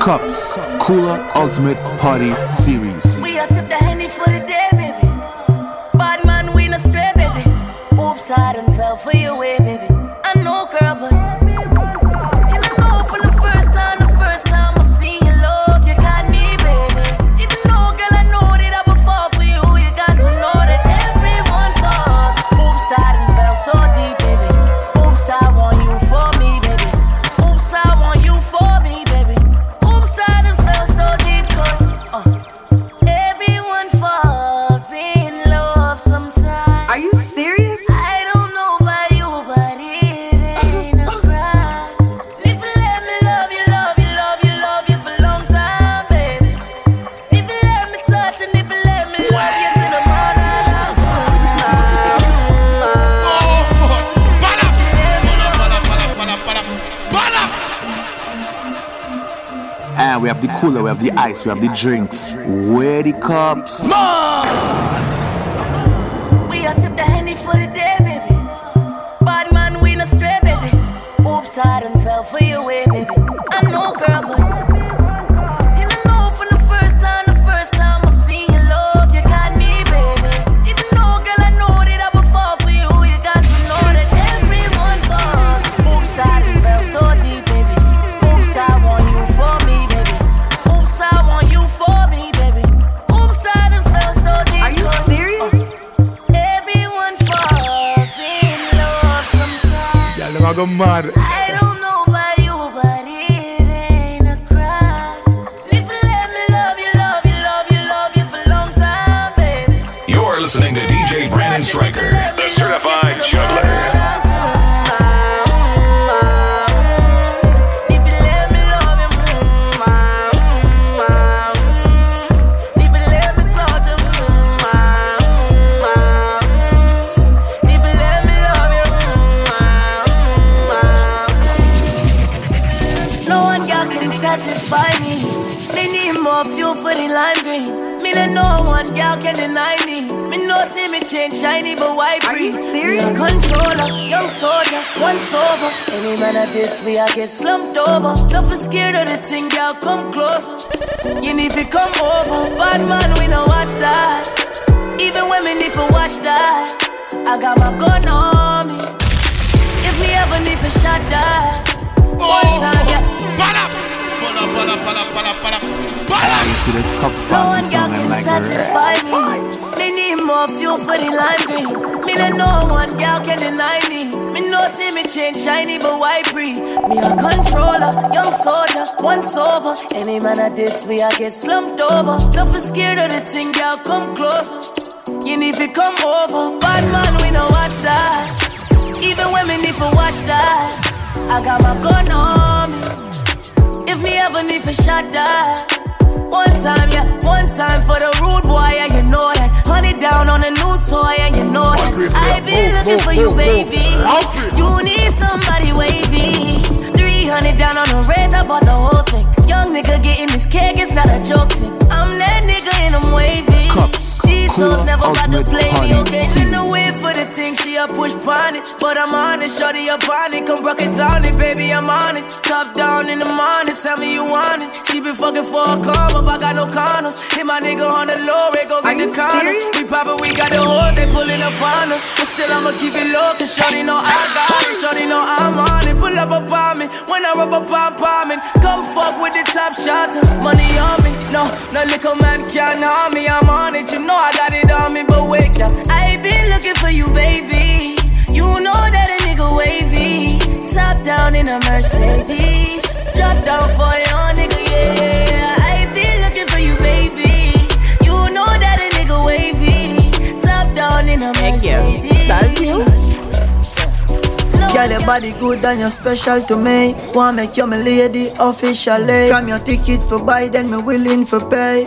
Cups Cooler Ultimate Party Series. We sip the for the day, baby. Bad man, we no stray, baby. Oops, I done fell for way, baby. We have the cooler, we have the ice, we have the drinks. Where the cups? Mad! We are sip the honey for the day, baby. Bad man, we no stray, baby. Oops, I done fell for way, baby. I know, girl, but go mad. I don't know about you, but it ain't a crime. If you let me love you, love you, love you, love you for a long time, baby. You're listening to DJ Brandon Stryker, the certified juggler. Young soldier, once over. Any man at this, we I get slumped over. Don't be scared of the thing, girl, come closer. You need to come over. Bad man, we no watch that. Even women need to watch that, I got my gun on me. If me ever need to shot that, one oh, time, yeah. Pull up, pull up, pull up, pull up, pull up, pull up. No one girl can like satisfy me. Me need more fuel for the lime green. Me know no one girl can deny me. Me no see me change shiny, but why breathe? Me a controller, young soldier, once over. Any man at this, we I get slumped over. Don't be scared of the thing, girl, come closer. You need to come over. Bad man, we no watch that. Even me need to watch that, I got my gun on. If me ever need to shot that. One time, yeah, one time for the rude boy, yeah, you know that. Honey down on a new toy, yeah, you know that. I been looking for you, baby. You need somebody wavy. 300 down on the red, I bought the whole thing. Young nigga getting this cake, it's not a joke thing. I'm that nigga and I'm wavy. These souls never got to play me, okay? In the way for the thing, she a push it. But I'm on it, shorty up on it. Come rock it down it, baby, I'm on it. Top down in the morning, tell me you want it. She been fucking for a call, but I got no condoms. Hit my nigga on the low, red, go get the condoms. We poppin', we got the hoes, they pullin' up on us. But still, I'ma keep it low, cause shorty know I got it. Shorty know I'm on it. Pull up upon me when I rub up on palming. Come fuck with the top shot, money on me. No, no little man can't harm me. I'm on it, you know I got it on me. But wake up, I been looking for you, baby. You know that a nigga wavy. Top down in a Mercedes. Drop down for your nigga, yeah. I been looking for you, baby. You know that a nigga wavy. Top down in a Mercedes. That's you. Girl, your body good and you're special to me. Wanna make you my lady officially. From your ticket for buy, then me willing for pay.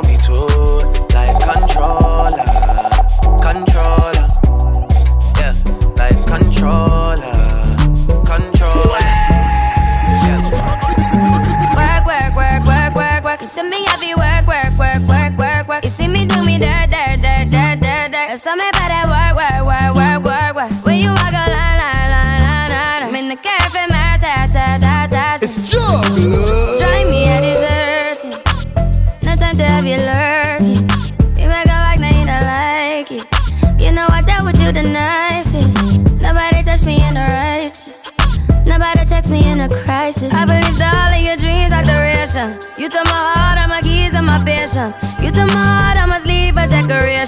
me. Like controller, controller. Yeah, like controller, controller. Work, work, work, work, work, work. You see me happy work, work, work, work, work, work. You see me do me dirt, dirt, dirt, dirt, dirt, dirt. Tell me about that work, work, work, work, work, work. When you walk a line, line, line, line, line. I'm in the cafe, my ta, ta, ta, ta. It's juggler.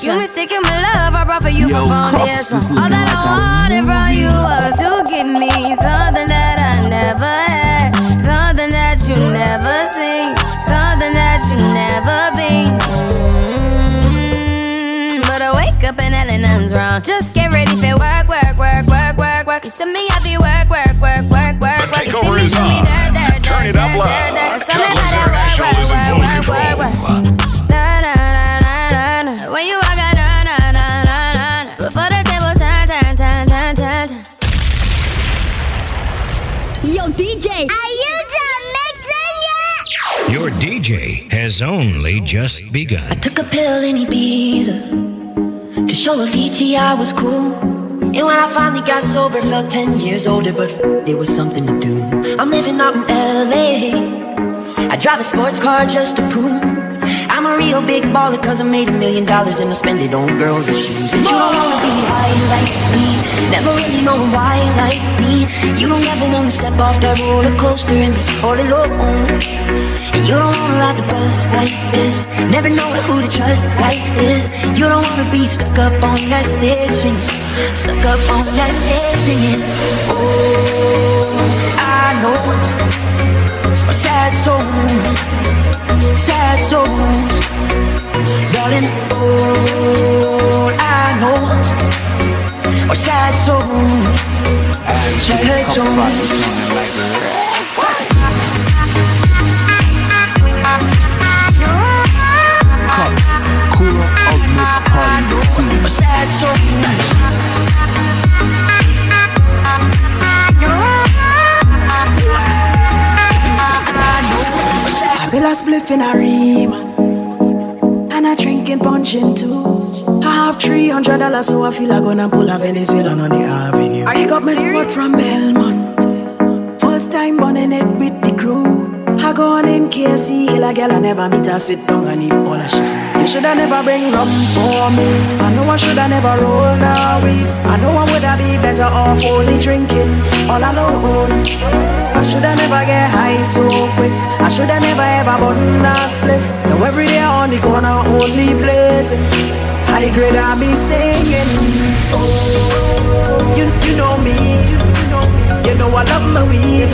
You mistaken my love, I brought for you Yo, for foundation. this All that I like a wanted from you was to give me something that I never had, something that you never seen, something that you never been. Mm, But I wake up and nothing's wrong. Just get ready for work, work, work, work, work, work. You see me happy work, work, work, work, work, The work. Takeover is on. Turn it up loud. dirt, dirt. Tell me Jugglers about that International is in full control. When you Are you done mixing yet? Your DJ has only just begun. I took a pill in Ibiza to show a Avicii I was cool. And when I finally got sober, felt 10 years older, but there was something to do. I'm living out in LA. I drive a sports car just to prove I'm a real big baller, cause I made a million dollars and I spend it on girls and shoes. But you don't wanna be like me, never really know why like me. You don't ever wanna step off that roller coaster and be all alone. And you don't wanna ride the bus like this, never know who to trust like this. You don't wanna be stuck up on that stage singing, stuck up on that stage singing. Oh, I know a sad soul, sad soul, darling. All I know are sad souls, sad Cups, souls. vibes sounding like a Cups, cooler, ultimate party scene. sad soul. I bill a spliff in a ream And I drinking punching too I have three hundred dollars so I feel like gonna pull a Venezuelan on the avenue. I got my squad from Belmont. First time burning it with the crew. I go on in KFC, hill a girl I never meet her. Sit down and eat all a shit You shoulda never bring rum for me. I know I shoulda never roll the weed. I know I woulda be better off only drinking all alone I shoulda never get high so quick. I shoulda never ever button a spliff. Now every day on the corner only blazing. High grade I be singing. Oh, you you know me. You know me. You know I love my weed.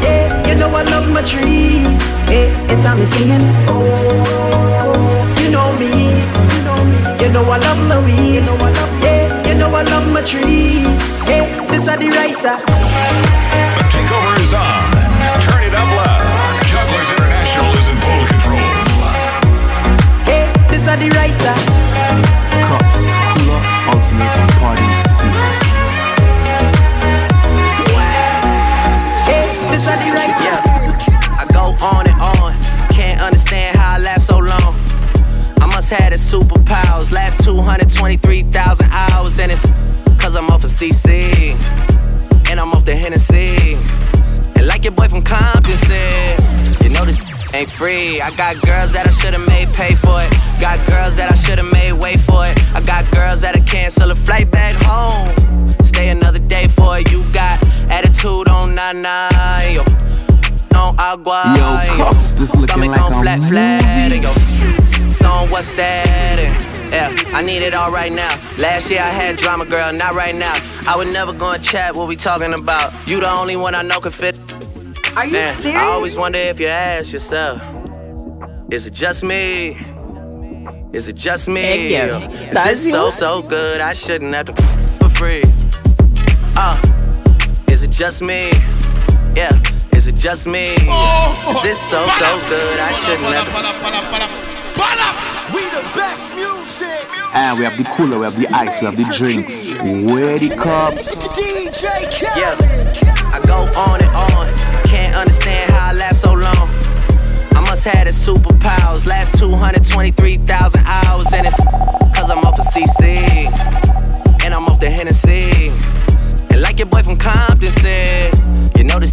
Yeah, you know I love my trees. Hey, it's time me singing. Oh, you know me. You know me. You know I love my weed. Yeah, you know I love my trees. Hey, this are the writer. The takeover is on. Turn it up loud. Jugglers International is in full control. Hey, this are the writer. 223,000 hours, and it's cause I'm off of CC. And I'm off the Hennessy. And like your boy from Compton said, you know this ain't free. I got girls that I should've made pay for it. Got girls that I should've made wait for it. I got girls that'll cancel a flight back home. Stay another day for it. You got attitude on nine yo. On agua, Yo, Cups, this looking Stomach like on flat, flat, and yo. On what's that? And, yeah, I need it all right now. Last year I had drama, girl, not right now. I would never go and chat what we talking about. You the only one I know can fit. Are you Man, serious? I always wonder if you ask yourself, is it just me? Is it just me? Heck yeah. Or Is this so so good? I shouldn't have to f- with free. Uh, is it just me? Yeah, is it just me? Is this so, so good? I shouldn't have to. best music. And ah, we have the cooler, we have the ice, we have the drinks. Where the cups? Yeah, I go on and on. Can't understand how I last so long. I must have the superpowers. Last 223,000 hours, and it's cause I'm off of CC. And I'm off the Hennessy. And like your boy from Compton said, you know this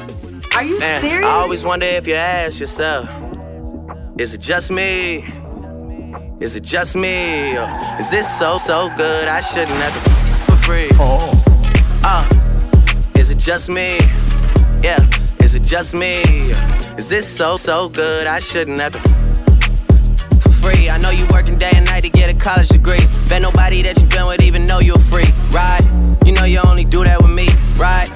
Are you Man, serious? I always wonder if you ask yourself, is it just me? Is it just me? Or is this so, so good I shouldn't have to for free? Oh. Uh, is it just me? Yeah, is it just me? Is this so, so good I shouldn't have to for free. I know you working day and night to get a college degree. Bet nobody that you've been with even know you're free, right? You know you only do that with me, right?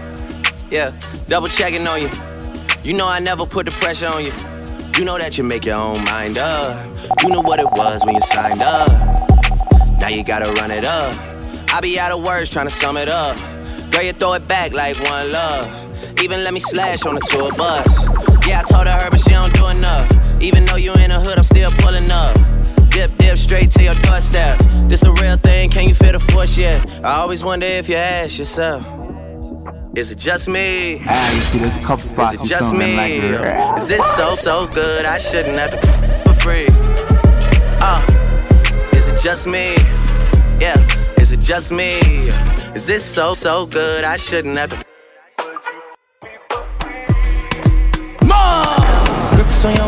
Yeah, double checking on you. You know I never put the pressure on you. You know that you make your own mind up. You know what it was when you signed up. Now you gotta run it up. I be out of words trying to sum it up. Girl, you throw it back like one love. Even let me slash on the tour bus. Yeah, I told her her, but she don't do enough. Even though you in the hood, I'm still pulling up. Dip, dip, straight to your doorstep. This a real thing, can you feel the force yet? I always wonder if you ask yourself. Is it just me? And you see this cup spot Is it just me? like Is this so, so good? I shouldn't have to for free. Uh, is it just me? Yeah, is it just me? Is this so, so good? I shouldn't have to. Grips on your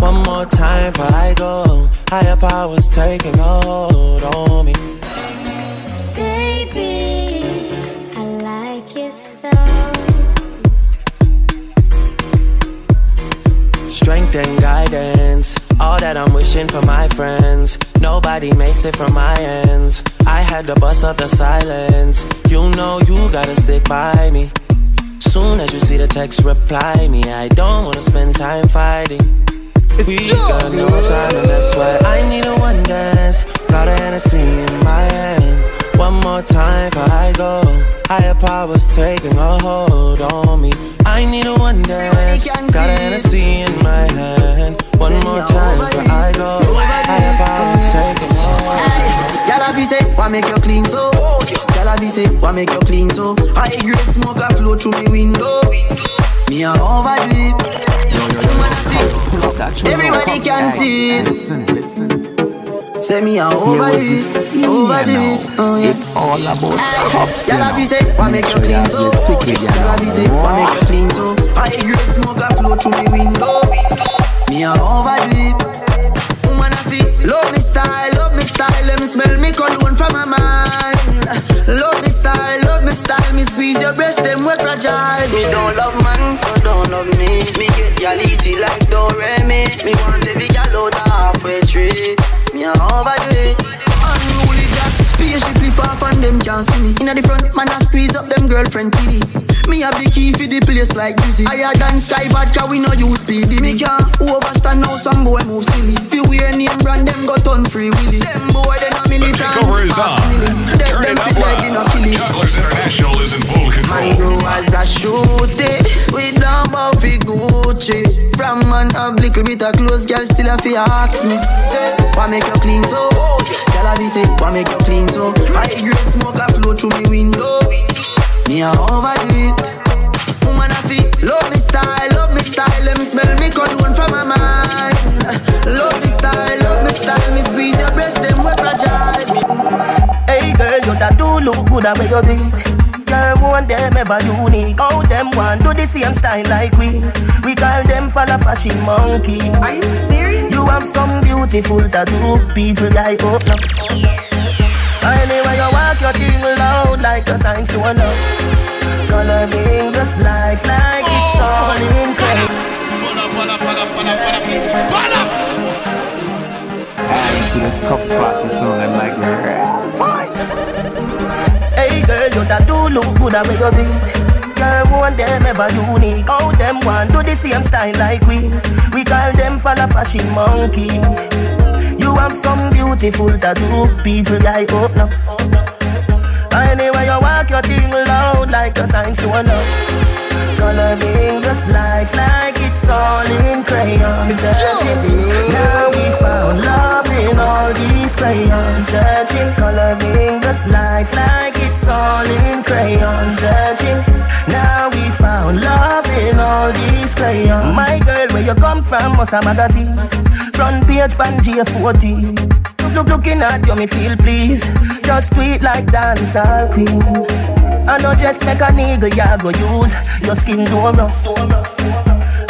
One more time before I go. Higher powers taking hold on me. Baby, I like it so. Strength and guidance, all that I'm wishing for my friends. Nobody makes it from my ends. I had to bust up the silence. You know you gotta stick by me. Soon as you see the text, reply me. I don't wanna spend time fighting. We got no time, and that's why I need a one dance. Got a Hennessy in my hand. One more time before I go. Higher powers taking a hold on me. I need a one dance. Got a Hennessy in my hand. One more time before I go. Higher powers taking a hold. on me. Y'all have say, why make you clean so? Y'all have say, why make you clean so? I grade smoke a flow through me window. Me a overdo it. Everybody can see it. Listen, listen. Say me a overdo it, overdo it. Oh yeah. It's all about cups. Y'all have say, why make you clean so? Y'all have say, why make you clean so? I grade smoke a flow through me window. Me a overdo it. Woman I feel love me style, love me style. Let me smell me cologne from my mind. Love me style, love me style. Me squeeze your breast, them we fragile. Me don't love Me easy like Doremi. Me want every gal out halfway tree. Far from them can't see me. Inna the front, man I squeeze up them girlfriend TV. Me have the key for the place like dizzy. Higher than sky vodka, we no use PD. Me can't overstand now some boy move silly. Fi wear name brand, them go turn free willy. Them boy they no militant. Takeover is on. Turn it up loud. Jugglers International is in full control. grow as a shoot it We down bout fi Gucci From man have little bit of clothes Girl still a fi ask me Say, why make you clean so? Tell her say, why make you clean so? I like great smoke a flow through me window. Me a overdo it. Woman a fit. love me style, love me style. Let me smell me cologne from my mind. Love me style, love me style. Me squeeze your breast, them we fragile. Hey girl, you that do look good at where you did girl want them ever unique. How them want do the same style like we? We call them follow fashion monkey. Are you serious? You have some beautiful tattoo. People like oh no. Anyway, you walk your thing loud like a sign to enough. Coloring this life like it's all in to this cup spot and like vibes. Hey girl, you that do look good at where you beat. Girl, one them ever unique. How them want do the same style like we? We call them follow fashion monkey. Have some beautiful tattoo, people like oh no. Anyway, you walk your thing loud like a sign to enough. Coloring this life like it's all in crayon. Searching, now we found love in all these crayons. Searching, coloring this life like it's all in crayons. Searching, from? Must a magazine. Front page, Pangea 14. Look, looking at you, me feel please. Just tweet like dancehall queen. I know just make a nigga, ya go use your skin do rough.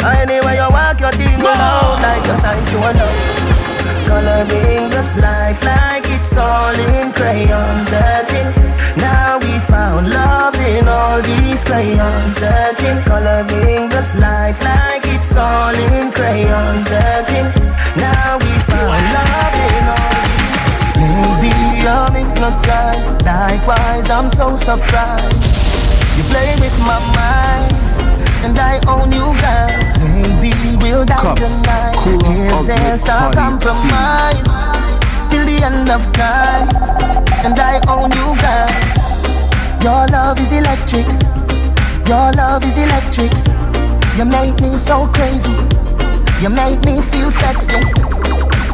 Anyway, you walk your thing out like a signs to enough. Coloring this life like it's all in crayon. Searching, now we found love in all these crayons. Searching, coloring this life like it's all in crayon. Searching, now we found love in all these. Maybe I'm hypnotized. Likewise, I'm so surprised. You play with my mind, and I own you, girl. Maybe we'll die Cups, tonight. cool, Is there ultimate some party compromise till the end of time? And I own you, girl. Your love is electric. Your love is electric. You make me so crazy. You make me feel sexy.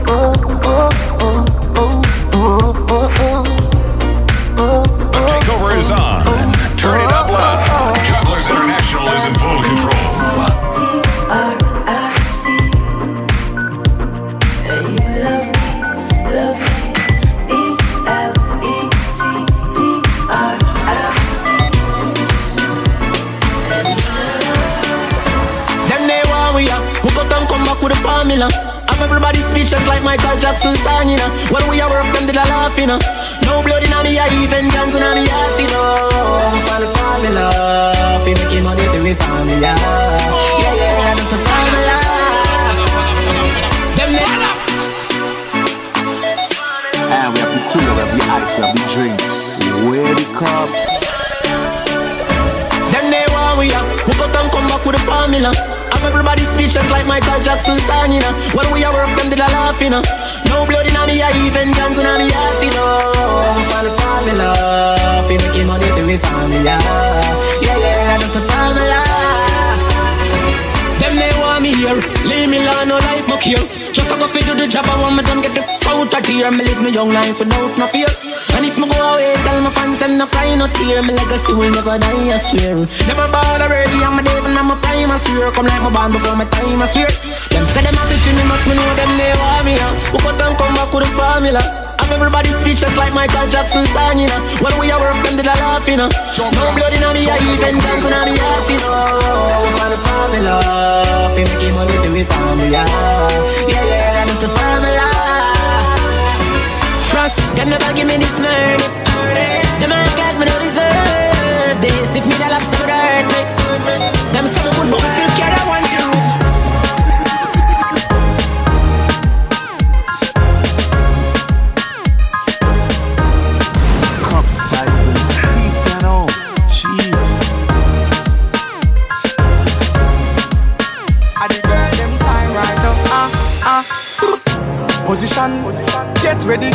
Oh, oh, oh, oh, oh, oh, oh. Oh, The takeover is on. Oh, Turn it up oh, loud. Oh, Jugglers International is in full control. Formula. I'm everybody speechless like Michael Jackson song, you know. When we are work, them did a laugh, you know. No blood in me, I even dance in me heart, you know. The formula, fi making money to me formula. Yeah, yeah, that's the formula. Them they And we have the cooler, we have the ice, we have the drinks. Where the cups? Them they want we are. We got and come back with a formula. Everybody speechless like Michael Jackson song, you know. When we are work, them did a laugh, you know. No blood in me, I even dance in me heart, you know. For the formula, fi making money to me formula. Yeah, yeah, that's the formula. Them they want me here, leave me alone, no life no care. Just a go fi do the job, I want me done get the out of here. Me live me young life without no fear. And if me go away, tell my fans them no cry no tear. Me legacy will never die, I swear. Never ball already, I'm a and I'm a prime, I swear. Come like my band before my time, I swear. Them say them happy for me, but me know them they want me. Who cut and come back with the formula? I'm everybody speechless like Michael Jackson song, you know. When we are work, them did a laugh, you know. No blood in me, I even dance in me heart, you know. For the formula, fi making money to me formula. Yeah, yeah, that's the formula. Trust, them never give me this murder. Them act like me no deserve this. If me the lobster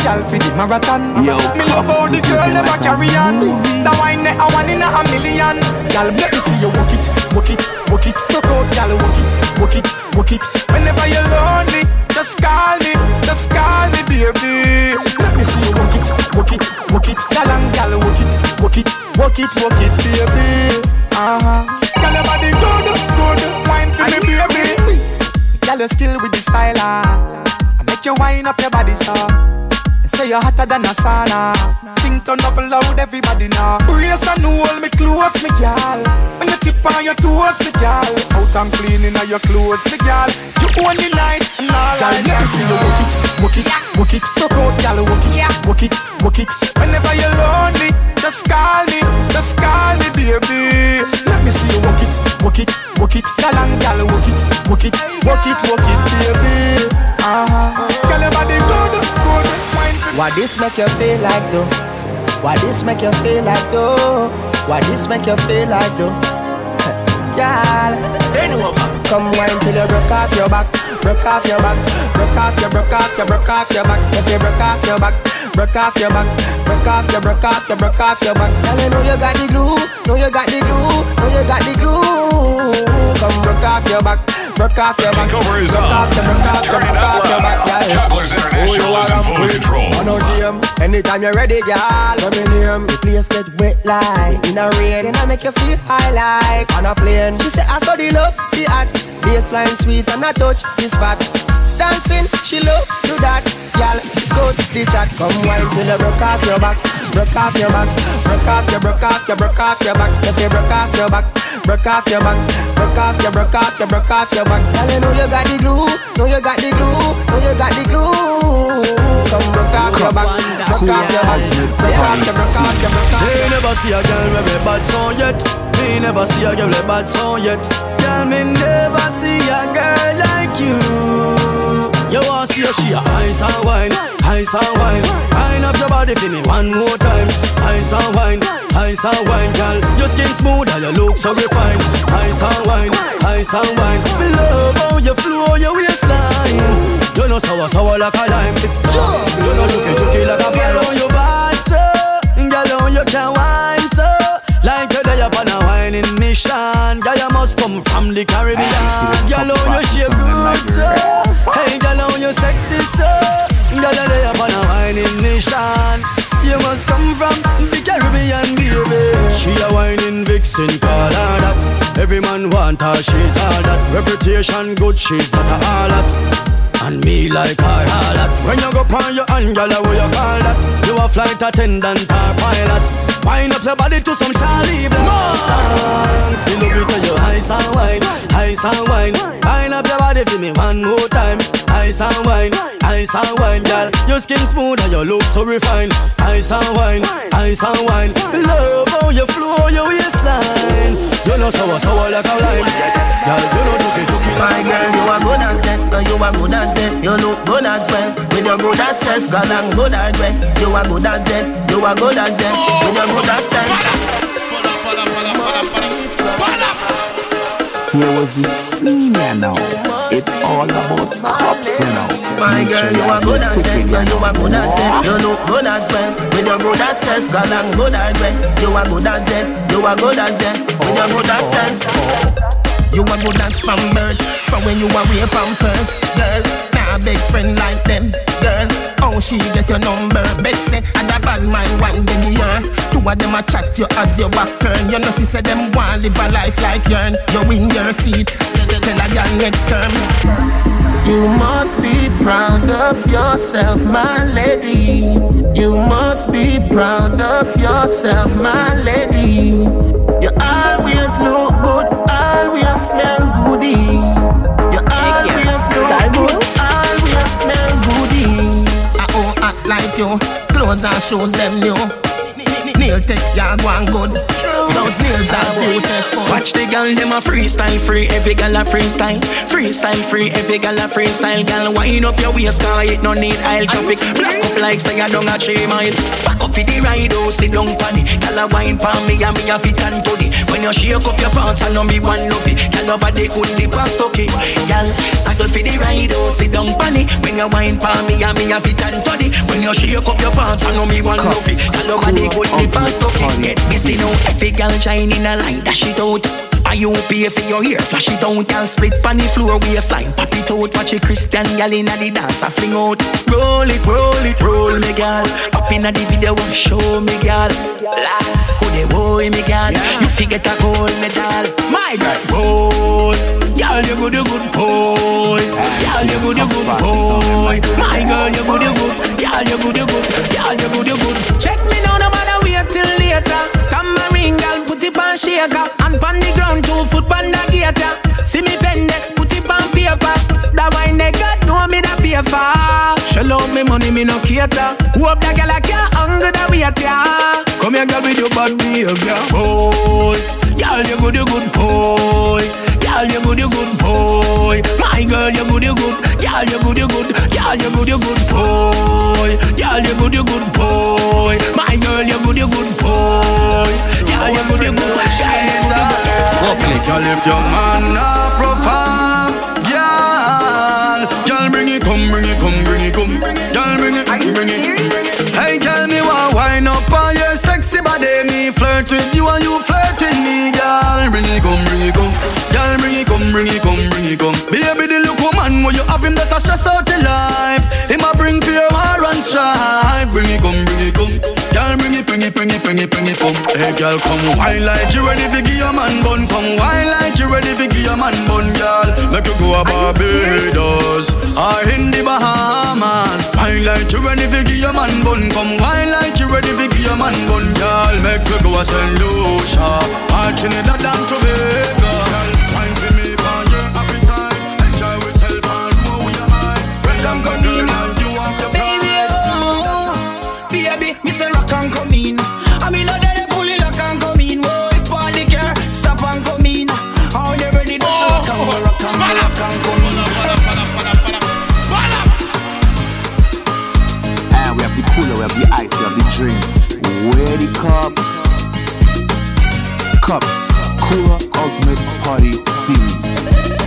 girl, for the marathon. Yo, me love how the girl never carry on. The wine there, a one in a million. Girl, let me see you walk it, walk it, walk it. Rock out, girl, walk it, walk it, walk it. Whenever you're lonely, just call me, just call me, baby. Let me see you walk it, walk it, walk it. Girl, and girl, walk it, walk it, walk it, walk it, baby. Uh huh. Girl, your body good, good. Wine for me, baby. Girl, your skill with the style, ah. I make you wind up your body so. Say you're hotter than a sauna. Think turn up loud, everybody now. Brace and hold me close, me gal. When you tip on your toes, me gal. Out and cleaning on your clothes, me gal. You own the night and all gal, let me see you work it, work it, work it. Rock out, gal, work it, work it, work it. Whenever you're lonely, just call me, just call me, baby. Let me see you work it, work it, work it. Gal and gal, work it, work it, work it, work it, baby. Ah, uh-huh. gal, your body. Why this make you feel like though? Why this make you feel like though? Why this make you feel like though? Girl, come wine till you broke off your back, broke off your back, broke off your, broke off your, broke off your back. If you broke off your back, broke off your back, broke off your, broke off your, broke off your back. Girl, you know you got the glue, know you got the glue, know you got the glue. Come broke off your back. Broke off your back. Broke. Off your, broke off your, broke off your back. Jugglers Anytime you're ready, girl. So me name. The place get wet like in a rain. Then I make you feel high like on a plane. She say I saw the love, the act. Baseline sweet and I touch this fat. Dancing, she love do that. Girl, go to the chat. Come wine till you broke off your back. Broke off your back. Broke off your, broke off your, broke off your back. If you broke off your back. Broke off your back, broke off your, broke off your, broke off your back. Girl, you know you got the glue, know you got the glue, know you got the glue. Come broke off your back, broke off your back, broke off your, broke off your, broke off Me never see a girl with a bad song yet. Me never see a girl with a bad song yet. Girl, me never see a girl like you. You want see a she a ice and wine, ice and wine. Wine up your body for me one more time. Ice and wine, ice and wine, girl. Your skin smooth and you look so refined. Ice and wine, ice and wine. Me love how you flow your waistline. You sour, sour like a lime. It's true. You know looking juky like a girl on your bad so. Girl on you can wine so. Like you're there upon a whining mission. Girl you must come from the Caribbean. Girl on you shape good so. Hey girl on you sexy so. Girl you there upon a whining mission. You must come from the Caribbean, baby. She a whining vixen, call her that. Every man want her, she's all that. Reputation good, she's not a harlot. And me like her harlot. When you go on your hand, what you call that? You a flight attendant or pilot. Wind up your body to some Charly Black songs. Me love it when you ice and wine, ice and wine. Wind up your body for me one more time. Ice and wine, ice and wine, girl. Your skin smooth and your look so refined. Ice and wine, ice and wine. Love how you flow your waistline. You know sour, sour like a lime. Girl, you know juky, juky My girl, you are good as it, uh, you are good as it, you look good as well. With your good as self, girl, I'm good as well. You are good as it, you are good as it, with your good as self. Here was the senior now. It's all about cups, you know. My Make girl, sure you are good as ticket, it, you uh, you are good as it, you look good as well. With your good as self, girl, I'm good as well. You are good as it, you are good as it, with your good as self. You are good dance from birth, from when you are way pampers, girl. Nah, big friend like them, girl. How she get your number? Bet say, and a bad man one baby year. Two of them a chat you as your back turn. You know, she say them want live a life like yourn. You win your seat, tell a girl next term. You must be proud of yourself, my lady. You must be proud of yourself, my lady. You, clothes and shoes them new. Nail tech, ya go and good. Those nails are beautiful. Watch the girl, them a freestyle free. Every girl a freestyle. Freestyle free, every girl a freestyle. Girl, wind up your waist, car it no need aisle traffic. Black up like say I don't a three mile. Back up for the ride, oh, sit down pan it. Girl a wine pan me and me a fit and toddy. When you shake up your pants, I know me one love it. Girl, nobody could and stuck it. Girl, saddle for the ride, oh, sit down pan it. When you wine pan me and me a fit and toddy. When you shake up your pants, I know me one love it. Girl, nobody could and stuck it. Get busy now, every girl shine in a line, dash it out. Are you pay for your ear? Flash it out, girl. Split pan the floor waistline. Pop it out, watch a Christian gal inna the dance. I fling out. Roll it, roll it, roll me, gal. Inna the video, and show me, gal. La, could they boy me, gal? Forget a gold medal. My girl, roll. Girl, you good, you good boy. Girl, you good, you good boy. My girl, you good, you good. Girl, you good, you good. Girl, you good, you good. Check me now, no matter wait till later. Tambourine girl, put it on shaker. And on the ground, two foot on the gator. See me bend it, put it on paper. That wine they got know me that pay for. Shell out me money, me no cater. Who up that girl I can't hunger the wait ya. Come here, girl, with your bad behavior. Boy, girl, you good, you good boy. Girl, you good, you good boy. My girl, you good, you good. Girl, you good, you good. Girl, you good, you good boy. Girl, you good, you good boy. My girl, you good, you good boy. Girl, you good, you good. Girl, you good, you good. Girl, if your man not perform, girl, girl, bring it, come, bring it, come, bring it, come, girl, bring it, bring it, stress out your life. Him a bring pure heart and strife. Bring it, come, bring it, come. Girl, bring it, bring it, bring it, bring it, bring it, come. Hey, girl, come wine like you ready for give your man bun. Come wine like you ready for give your man bun, girl. Make you go a Barbados or in the Bahamas. Wine like you ready for give your man bun. Come wine like you ready for give your man bun, girl. Make you go a Saint Lucia or Trinidad and Tobago. Where cups? Cups. Cooler Ultimate Party Series.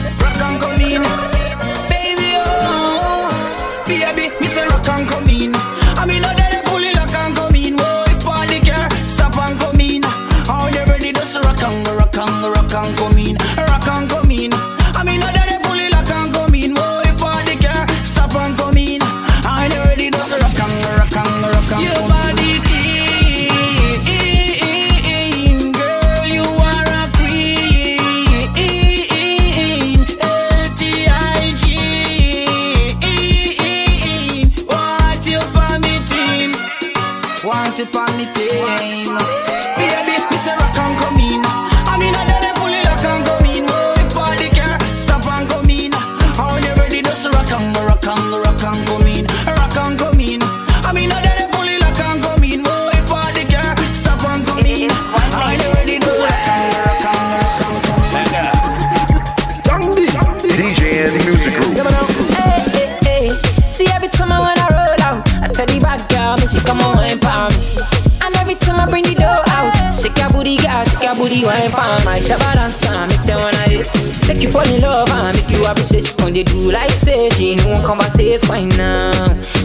Booty, wine for my shabba dance time, make them wanna hit. Take you fall in love and make you appreciate. When they do like say, she no conversate, fine now.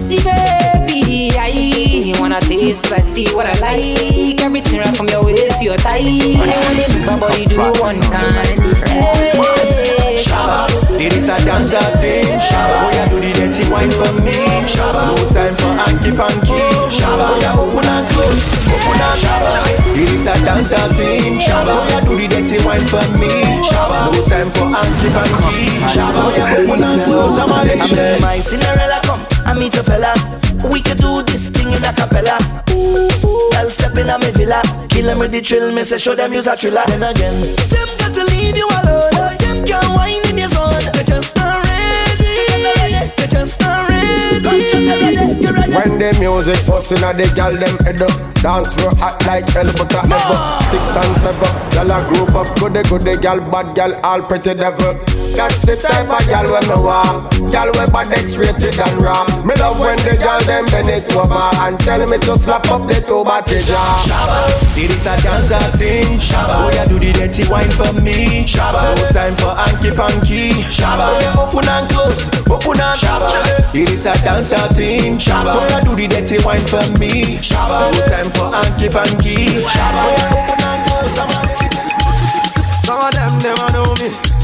See baby, I wanna taste, cause I see what I like. Everything right from your waist to your thigh. I wanna make my body do one time. Hey, Shabba, it is a dancer thing. Shabba, boy, you do the dirty wine for me. Shabba, no time for hanky panky. Shabba, boy, you open and close, open and Shabba, it is a dancer thing. Shabba, boy, you do the dirty wine for me. Shabba, no time for hanky panky. Shabba, boy, you open and close. I'm a I'm my Cinderella come, I meet a fella. We could do this thing in a cappella. Ooh, ooh, I'll step in a me villa. Kill them with the thrill, me say show them use a thriller. Then again, them got to leave you alone. When the music bustin' a the gal them head up. Dance floor hot like hell but a ever Six and seven, gal a group up Goody goody gal, bad gal, all pretty devil That's the type of gal when me want Gal we bad X-rated and raw Me love when the gal them bend it over And tell me to slap up the two body jaw Shabba, it is a dancer thing. Shabba, oh, boy, you do the dirty wine for me. Shabba, no time for hanky panky. Shabba, oh, boy, you open and close, open and Shabba, it is a dancer thing. Shabba, oh, boy, you do the dirty wine for me. Shabba, no time for hanky panky. Shabba, boy, you open and close. Some of them never know me.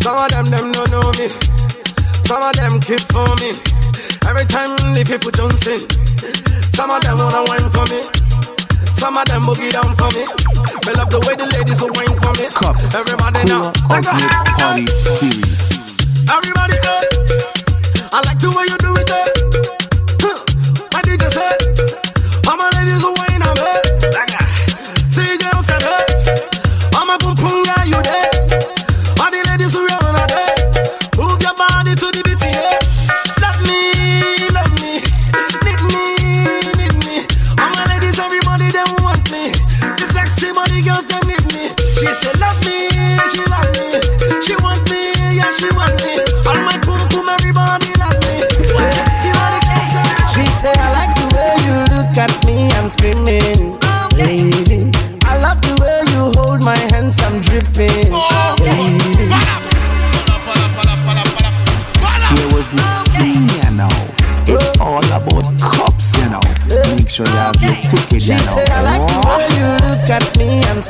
Some of them them don't know me. Some of them keep for me. Every time the people jump in. Some of them wanna wine for me. Some of them boogie down for me. Me love the way the ladies will wine for me. Cups. Everybody now. Like a- Ultimate Party Series.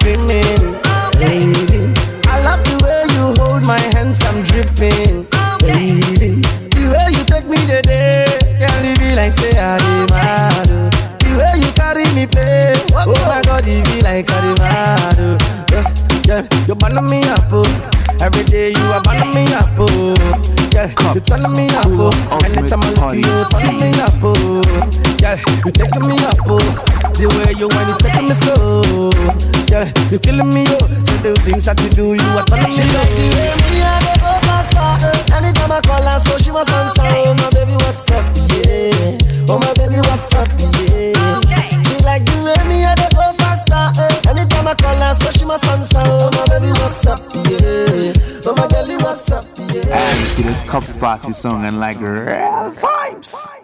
Screaming. Lady, I love the way you hold my hands, I'm dripping. Lady, the way you take me today, can't leave me like say I mad. oh. The way you carry me play, oh, oh my God, it be like I mad. oh. Yeah, yeah, you burn me up, oh. Every day you are burning me up, oh. Yeah, you turn me up, oh. Anytime I look at you, turn me up, oh. Yeah, you taking me up, oh. The way you when you taking me slow. Yeah, you killing me, oh. So the things that you do, you are turning me up. the way me and go faster. eh. Anytime I call her, so she must answer. Oh my baby, what's up? Yeah. Oh my baby, what's up? Yeah. She like the way me and go faster. Eh. Anytime I call her, so she must answer. Oh my baby, what's up? Yeah. Oh my girlie, what's up? Yeah. And Party song and like real fun.